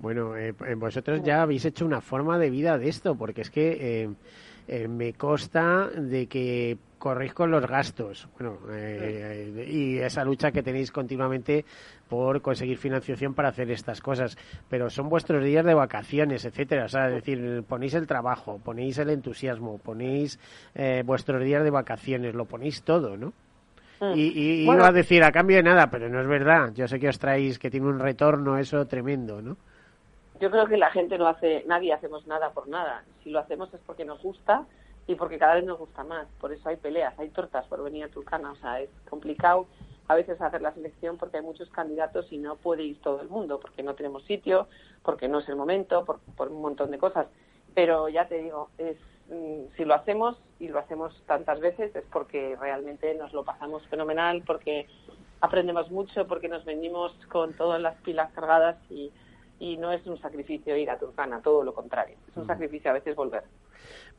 Bueno, eh, eh, vosotros ya habéis hecho una forma de vida de esto, porque es que eh, eh, me consta de que corréis con los gastos, bueno, y esa lucha que tenéis continuamente por conseguir financiación para hacer estas cosas, pero son vuestros días de vacaciones, etcétera, o sea, es decir, ponéis el trabajo, ponéis el entusiasmo, ponéis eh, vuestros días de vacaciones, lo ponéis todo, ¿no? Mm. Y, y Bueno. iba a decir a cambio de nada, pero no es verdad. Yo sé que os traéis que tiene un retorno eso tremendo, ¿no? Yo creo que la gente no hace, nadie hacemos nada por nada. Si lo hacemos es porque nos gusta y porque cada vez nos gusta más. Por eso hay peleas, hay tortas por venir a Turcana. O sea, es complicado a veces hacer la selección porque hay muchos candidatos y no puede ir todo el mundo, porque no tenemos sitio, porque no es el momento, por, por un montón de cosas. Pero ya te digo, es, mm, si lo hacemos y lo hacemos tantas veces es porque realmente nos lo pasamos fenomenal, porque aprendemos mucho, porque nos venimos con todas las pilas cargadas y, y no es un sacrificio ir a Turcana, todo lo contrario. Es un sacrificio a veces volver.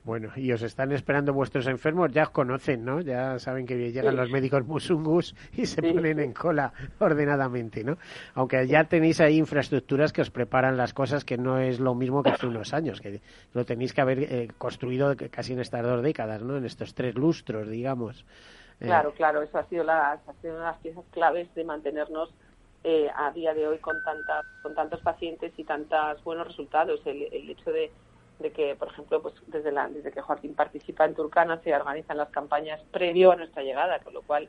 Bueno, y os están esperando vuestros enfermos, ya os conocen, ¿no? Ya saben que llegan Sí. los médicos musungus y se Sí. ponen en cola ordenadamente, ¿no? Aunque ya tenéis ahí infraestructuras que os preparan las cosas, que no es lo mismo que hace unos años, que lo tenéis que haber eh, construido casi en estas dos décadas, ¿no? En estos tres lustros, digamos. Eh, Claro, claro, eso ha sido, la, ha sido una de las piezas claves de mantenernos eh, a día de hoy con, tanta, con tantos pacientes y tantos buenos resultados. El, el hecho de, de que, por ejemplo, pues desde, la, desde que Joaquín participa en Turcana se organizan las campañas previo a nuestra llegada, con lo cual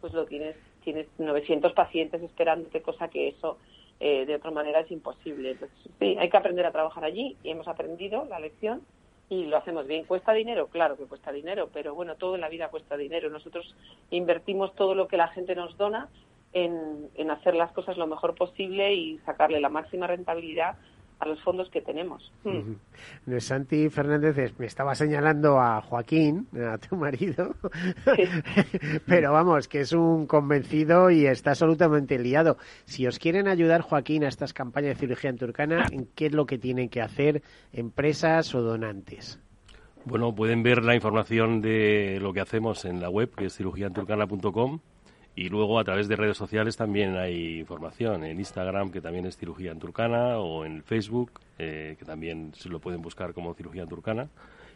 pues lo tienes, tienes 900 pacientes esperándote, cosa que eso eh, de otra manera es imposible. Entonces, sí, hay que aprender a trabajar allí y hemos aprendido la lección y lo hacemos bien. ¿Cuesta dinero? Claro que cuesta dinero, pero bueno, todo en la vida cuesta dinero. Nosotros invertimos todo lo que la gente nos dona en, en hacer las cosas lo mejor posible y sacarle la máxima rentabilidad a los fondos que tenemos. Mm. No, Santi Fernández es- me estaba señalando a Joaquín, a tu marido, <laughs> pero vamos, que es un convencido y está absolutamente liado. Si os quieren ayudar, Joaquín, a estas campañas de cirugía en Turcana, ¿en qué es lo que tienen que hacer empresas o donantes? Bueno, pueden ver la información de lo que hacemos en la web, que es cirugianturcana.com, y luego a través de redes sociales también hay información, en Instagram, que también es Cirugía en Turcana, o en Facebook, eh, que también se lo pueden buscar como Cirugía en Turcana,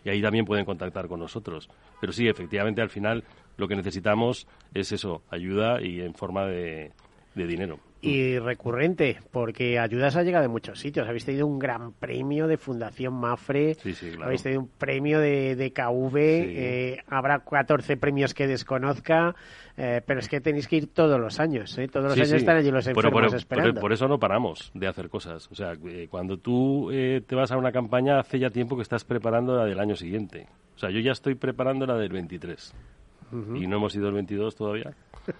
y ahí también pueden contactar con nosotros. Pero sí, efectivamente, al final lo que necesitamos es eso, ayuda y en forma de, de dinero. Y recurrente, porque ayudas ha llegado de muchos sitios. Habéis tenido un gran premio de Fundación Mafre, Sí, sí, claro. habéis tenido un premio de, de KV, Sí. eh, habrá 14 premios que desconozca, eh, pero es que tenéis que ir todos los años, ¿eh? todos los Sí, años sí. están allí los enfermos por, por- esperando. por eso no paramos de hacer cosas. O sea, eh, cuando tú eh, te vas a una campaña, hace ya tiempo que estás preparando la del año siguiente. O sea, yo ya estoy preparando la del 23. Ujú. Y no hemos ido el 22 todavía.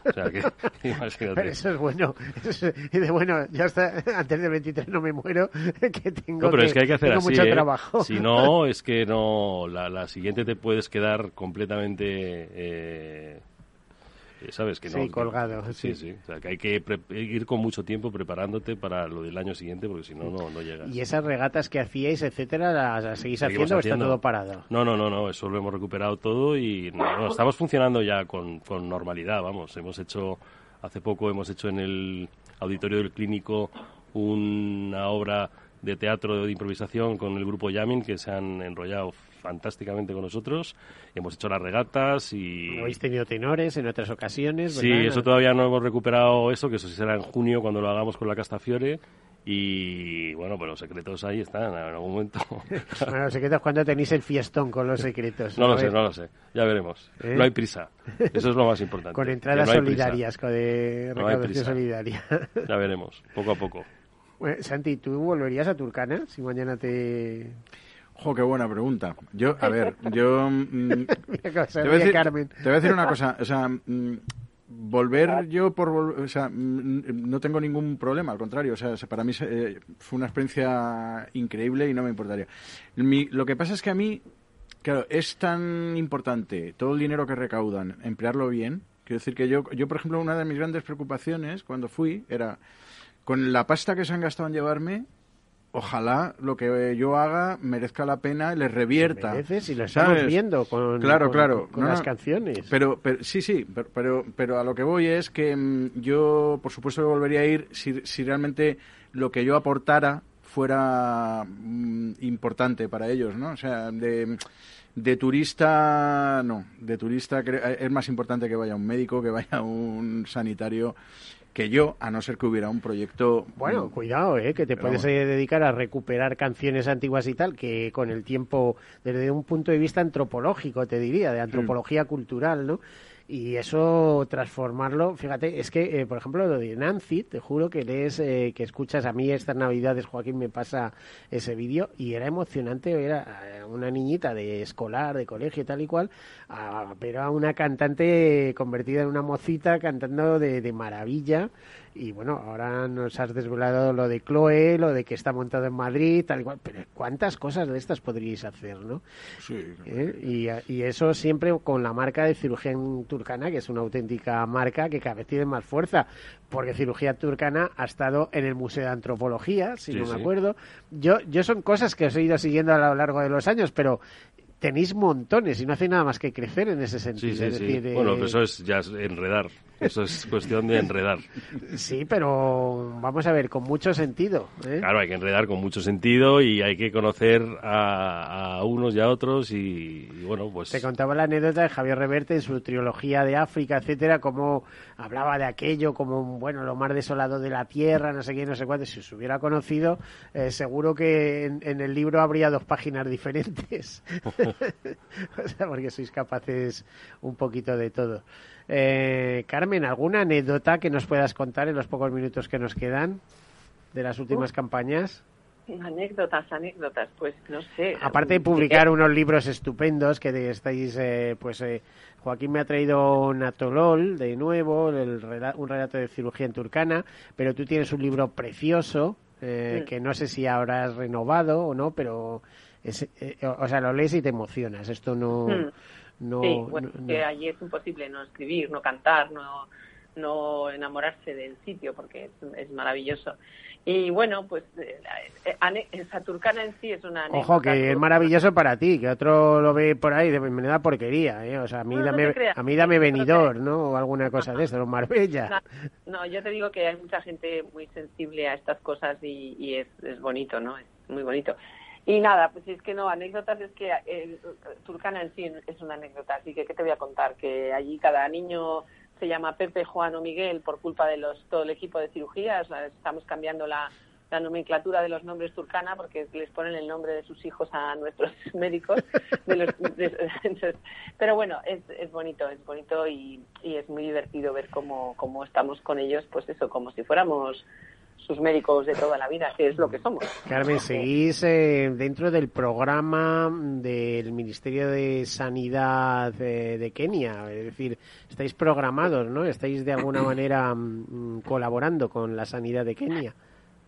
O sea, que <laughs> <laughs> imagínate. Eso es bueno. Eso es- y de, bueno, ya está, <laughs> antes del 23 no me muero, que tengo No, pero que, es que hay que hacer tengo así, mucho ¿eh? trabajo. Si no, es que no, la, la siguiente te puedes quedar completamente, eh, ¿sabes? Que no, Sí, colgado, Sí, sí. sí. O sea, que hay que pre- ir con mucho tiempo preparándote para lo del año siguiente, porque si no, no, no llegas. Y esas regatas que hacíais, etcétera, ¿las, las seguís haciendo o está todo parado? No, no, no, no, eso lo hemos recuperado todo y no, no, estamos funcionando ya con, con normalidad, vamos. Hemos hecho, hace poco hemos hecho en el auditorio del clínico una obra de teatro de improvisación con el grupo Yamin que se han enrollado fantásticamente con nosotros. Hemos hecho las regatas y... Habéis tenido tenores en otras ocasiones, Sí, eso todavía no hemos recuperado eso, que eso sí será en junio cuando lo hagamos con la Castafiore. Y bueno, pues los secretos ahí están en algún momento. <laughs> Bueno, los secretos cuando tenéis el fiestón con los secretos. No lo sé, no lo sé. Ya veremos. ¿Eh? No hay prisa. Eso es lo más importante. Con entradas no solidarias, con de hay recaudación solidaria. <laughs> Ya veremos, poco a poco. Bueno, Santi, ¿tú volverías a Turcana si mañana te... Jo, qué buena pregunta. Yo, a ver, <laughs> yo... mm, te, voy a decir, Carmen. te voy a decir una cosa. O sea, <laughs> mm, volver yo por... O sea, mm, no tengo ningún problema, al contrario. O sea, para mí eh, fue una experiencia increíble y no me importaría. Mi- lo que pasa es que a mí, claro, es tan importante todo el dinero que recaudan, emplearlo bien. Quiero decir que yo, yo, por ejemplo, una de mis grandes preocupaciones cuando fui era, con la pasta que se han gastado en llevarme, ojalá lo que yo haga merezca la pena y les revierta. mereces y lo estamos ¿sabes? viendo con- claro, con- claro. con las canciones. Pero, pero sí, sí, pero, pero, pero a lo que voy es que mm, yo, por supuesto, volvería a ir si, si realmente lo que yo aportara fuera mm, importante para ellos, ¿no? O sea, de, de turista, no. De turista cre- es más importante que vaya un médico, que vaya un sanitario, que yo, a no ser que hubiera un proyecto... Bueno, mm, cuidado, ¿eh? que te puedes eh, dedicar a recuperar canciones antiguas y tal, que con el tiempo, desde un punto de vista antropológico, te diría, de antropología cultural, ¿no? Y eso transformarlo, fíjate, es que, eh, por ejemplo, lo de Nancy, te juro que lees, eh, que escuchas a mí estas navidades, Joaquín me pasa ese vídeo y era emocionante ver a a una niñita de escolar, de colegio y tal y cual, a, pero a una cantante convertida en una mocita cantando de, de maravilla. Y bueno, ahora nos has desvelado lo de Chloe, lo de que está montado en Madrid, tal y cual. Pero ¿cuántas cosas de estas podríais hacer, no? Sí. ¿Eh? Y, y eso siempre con la marca de Cirugía en Turcana, que es una auténtica marca que cada vez tiene más fuerza, porque Cirugía Turcana ha estado en el Museo de Antropología, si Sí, no me sí. acuerdo. Yo, yo son cosas que os he ido siguiendo a lo largo de los años, pero tenéis montones y no hacéis nada más que crecer en ese sentido. Sí, sí, es sí. decir, eh, Bueno, que eso es ya enredar. Eso es cuestión de enredar. Sí, pero vamos a ver, con mucho sentido. ¿eh? Claro, hay que enredar con mucho sentido y hay que conocer a, a unos y a otros y, y bueno, pues... Te contaba la anécdota de Javier Reverte en su trilogía de África, etcétera, cómo hablaba de aquello como, bueno, lo más desolado de la tierra, no sé qué, no sé cuánto. Si os hubiera conocido, eh, seguro que en, en el libro habría dos páginas diferentes. <laughs> <laughs> o sea, porque sois capaces un poquito de todo. Eh, Carmen, ¿alguna anécdota que nos puedas contar en los pocos minutos que nos quedan de las últimas campañas? Anécdotas, anécdotas, pues no sé. Aparte de publicar unos libros estupendos que estáis, eh, pues eh, Joaquín me ha traído Natolol de nuevo, el un relato de cirugía en Turcana, pero tú tienes un libro precioso eh, Mm. que no sé si habrás renovado o no, pero es, eh, o sea, lo lees y te emocionas. Esto no, Mm. No, sí, bueno, no- que no. allí es imposible no escribir, no cantar, no, no enamorarse del sitio porque es, es maravilloso. Y bueno, pues eh, eh, ane- esa turcana en sí es una anécdota. Ojo, que es maravilloso para ti, que otro lo ve por ahí de menuda porquería, ¿eh? O sea, a mí No, dame, a mí dame venidor, ¿no? O alguna cosa de esto, o Marbella. <laughs> No, no, yo te digo que hay mucha gente muy sensible a estas cosas y, y es, es bonito, ¿no? Es muy bonito. Y nada, pues es que no, anécdotas es que eh, Turcana en sí es una anécdota, así que ¿qué te voy a contar? Que allí cada niño se llama Pepe, Juan o Miguel por culpa de los todo el equipo de cirugía, o sea, estamos cambiando la, la nomenclatura de los nombres Turcana porque les ponen el nombre de sus hijos a nuestros <laughs> médicos. de los- de- pero bueno, es, es bonito, es bonito y, y es muy divertido ver cómo, cómo estamos con ellos, pues eso, como si fuéramos sus médicos de toda la vida, que es lo que somos. Carmen, seguís eh, dentro del programa del Ministerio de Sanidad eh, de Kenia, es decir, estáis programados, ¿no? Estáis de alguna <clears throat> manera mm, colaborando con la sanidad de Kenia.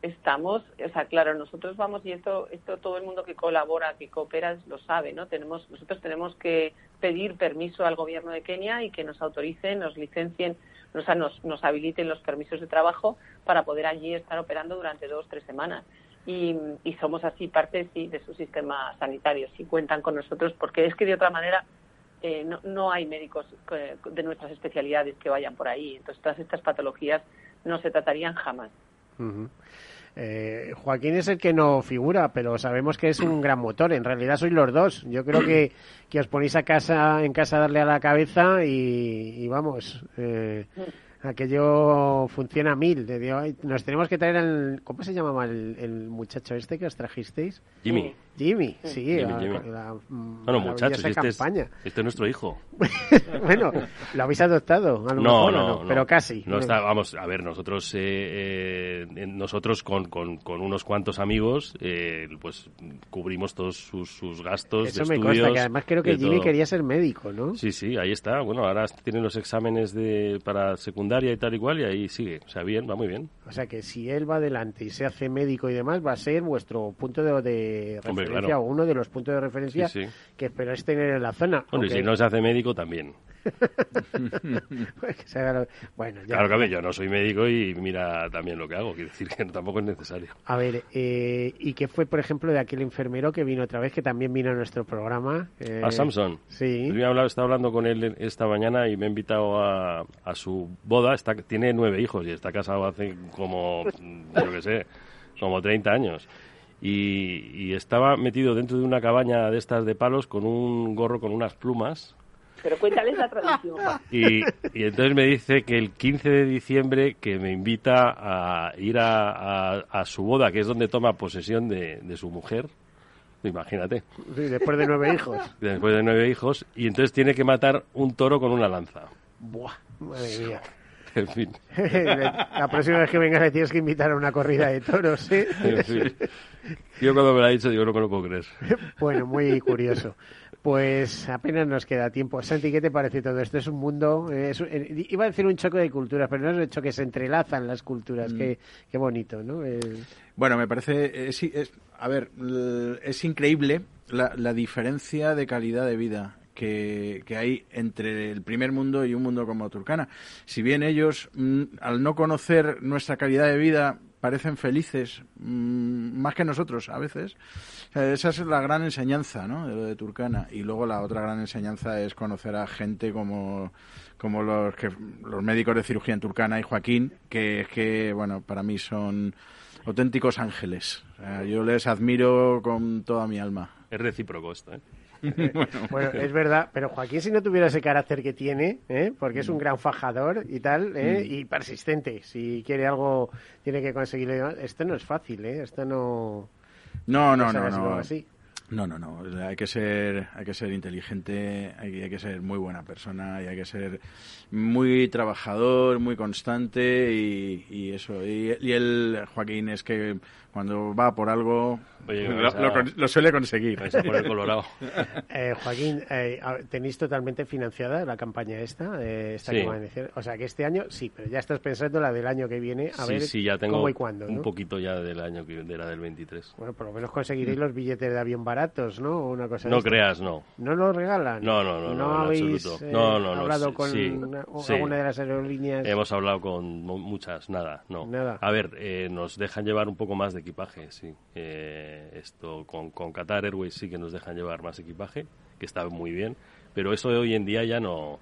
Estamos, o sea, claro, nosotros vamos y esto, esto todo el mundo que colabora, que coopera, lo sabe, ¿no? Tenemos, nosotros tenemos que pedir permiso al gobierno de Kenia y que nos autoricen, nos licencien, o sea, nos, nos habiliten los permisos de trabajo para poder allí estar operando durante dos, tres semanas. Y, y somos así parte, sí, de su sistema sanitario, sí cuentan con nosotros, porque es que de otra manera eh, no, no hay médicos eh, de nuestras especialidades que vayan por ahí. Entonces, todas estas patologías no se tratarían jamás. Eh, Joaquín es el que no figura, pero sabemos que es un gran motor. En realidad sois los dos. Yo creo que, <clears throat> que os ponéis a casa, en casa a darle a la cabeza y, y vamos, eh, aquello funciona a mil. De Dios, Nos tenemos que traer al... ¿Cómo se llamaba el, el muchacho este que os trajisteis? Jimmy. Jimmy, sí. Jimmy, la- Jimmy. la, mm, Bueno, muchachos, este es, este es nuestro hijo. <laughs> bueno, lo habéis adoptado, a lo No, mejor, ¿o no, no. pero casi. No está, vamos, a ver, nosotros, eh, eh, nosotros con, con, con unos cuantos amigos, eh, pues cubrimos todos sus, sus gastos Eso de me estudios. consta, que además creo que de Jimmy todo. quería ser médico, ¿no? Sí, sí, ahí está. Bueno, ahora tienen los exámenes de para secundaria y tal y cual y ahí sigue. O sea, bien, va muy bien. O sea que si él va adelante y se hace médico y demás, va a ser vuestro punto de, de Hombre, referencia claro. o uno de los puntos de referencia Sí, sí. que esperáis tener en la zona. Bueno, y si no se hace médico también. <laughs> Pues que haga Bueno, ya. Claro que a ver, yo no soy médico y mira también lo que hago. Quiero decir que tampoco es necesario. A ver, eh, ¿y qué fue, por ejemplo, de aquel enfermero que vino otra vez, que también vino a nuestro programa? Eh, A Samson. Sí. Yo he hablado, estaba hablando con él esta mañana y me ha invitado a, a su boda. Está, tiene nueve hijos y está casado hace como, yo qué sé, como 30 años. Y, y estaba metido dentro de una cabaña de estas de palos con un gorro con unas plumas. Pero cuéntales la tradición. <laughs> Y, y entonces me dice que el 15 de diciembre que me invita a ir a, a- a su boda, que es donde toma posesión de, de su mujer. Imagínate. Sí, después de nueve hijos. Después de nueve hijos. Y entonces tiene que matar un toro con una lanza. Buah, madre mía. <laughs> En fin. <laughs> La próxima vez que vengas le tienes que invitar a una corrida de toros, ¿eh? En fin. Yo cuando me lo ha dicho digo, no me lo puedo creer. <laughs> Bueno, muy curioso. Pues apenas nos queda tiempo. Santi, ¿qué te parece todo esto? Es un mundo, eh, es un- eh, iba a decir un choque de culturas, pero no es un choque, se entrelazan las culturas. Mm. Qué, qué bonito, ¿no? Eh, Bueno, me parece, es, es- a ver, es increíble la, la diferencia de calidad de vida que, hay entre el primer mundo y un mundo como Turcana. Si bien ellos, mm, al no conocer nuestra calidad de vida, parecen felices mm, más que nosotros a veces. Esa es la gran enseñanza ¿no? de lo de Turcana. Y luego la otra gran enseñanza es conocer a gente como, como los, que, los médicos de cirugía en Turcana y Joaquín, que es que, bueno, para mí son auténticos ángeles. Yo les admiro con toda mi alma. Es recíproco esto, ¿eh? <laughs> Bueno, es verdad, pero Joaquín si no tuviera ese carácter que tiene, ¿eh? porque es un gran fajador y tal, ¿eh? Mm. y persistente, si quiere algo tiene que conseguirlo. Esto no es fácil, ¿eh? Esto no... No, no, no, no. así. No, no, no. Hay que ser, hay que ser inteligente, hay, hay que ser muy buena persona y hay que ser muy trabajador, muy constante y, y eso. Y, y el Joaquín es que cuando va por algo Oye, lo, lo lo suele conseguir. vais a poner colorado. <laughs> Eh, Joaquín, eh, tenéis totalmente financiada la campaña esta, eh, esta Sí. que van a decir. O sea que este año sí, pero ya estás pensando la del año que viene, a sí, ver sí, ya tengo cómo y cuándo, un ¿no? poquito ya del año que de la del 23. Bueno, por lo menos conseguiréis los billetes de avión baratos, ¿no? O una cosa No creas, no. ¿No los regalan? No, no, no, no, en habéis absoluto. eh, No, no, no, hablado sí, con sí, una- alguna de las aerolíneas? Hemos hablado con mu- muchas, nada, no. Nada. A ver, eh, nos dejan llevar un poco más de equipaje, sí. Eh, esto con, con Qatar Airways sí que nos dejan llevar más equipaje, que está muy bien, pero eso hoy en día ya no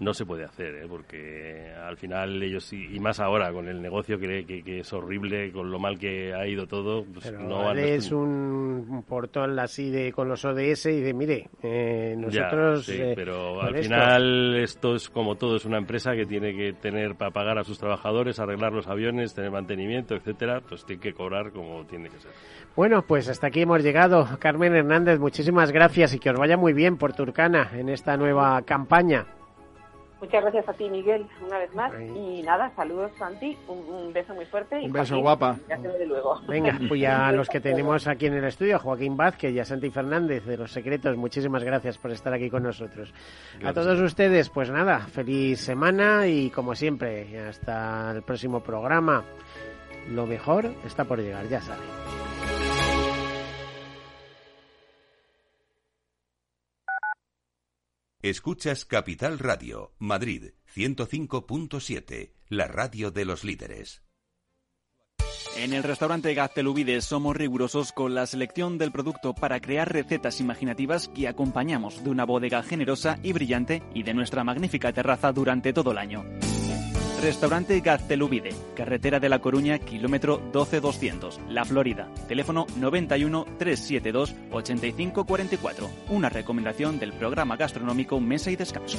no se puede hacer, ¿eh? porque al final ellos y más ahora con el negocio que, que- que es horrible, con lo mal que ha ido todo, pues Pero no van es un, portón así de con los ODS y de mire, eh, nosotros... Ya, sí, eh, pero al esto- final esto es como todo, es una empresa que tiene que tener para pagar a sus trabajadores, arreglar los aviones, tener mantenimiento, etcétera, pues tiene que cobrar como tiene que ser. Bueno, pues hasta aquí hemos llegado. Carmen Hernández, muchísimas gracias y que os vaya muy bien por Turcana en esta nueva campaña. Muchas gracias a ti, Miguel, una vez más. Ahí. Y nada, saludos, Santi. Un, un beso muy fuerte. y Un beso, Joaquín, guapa. Ya se ve de luego. Venga, <laughs> pues ya a los que tenemos aquí en el estudio, Joaquín Vázquez y a Santi Fernández de Los Secretos, muchísimas gracias por estar aquí con nosotros. A todos ustedes, pues nada, feliz semana y como siempre, hasta el próximo programa. Lo mejor está por llegar, ya saben. Escuchas Capital Radio, Madrid 105.7, la radio de los líderes. En el restaurante Gaztelubides somos rigurosos con la selección del producto para crear recetas imaginativas que acompañamos de una bodega generosa y brillante y de nuestra magnífica terraza durante todo el año. Restaurante Gaztelubide, carretera de La Coruña, kilómetro 12200, La Florida. Teléfono 91 372 8544. Una recomendación del programa gastronómico Mesa y Descanso.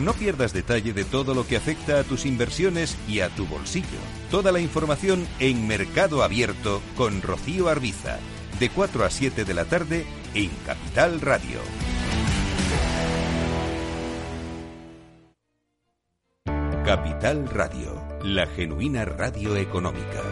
No pierdas detalle de todo lo que afecta a tus inversiones y a tu bolsillo. Toda la información en Mercado Abierto con Rocío Arbiza, de 4 a 7 de la tarde en Capital Radio. Capital Radio, la genuina radio económica.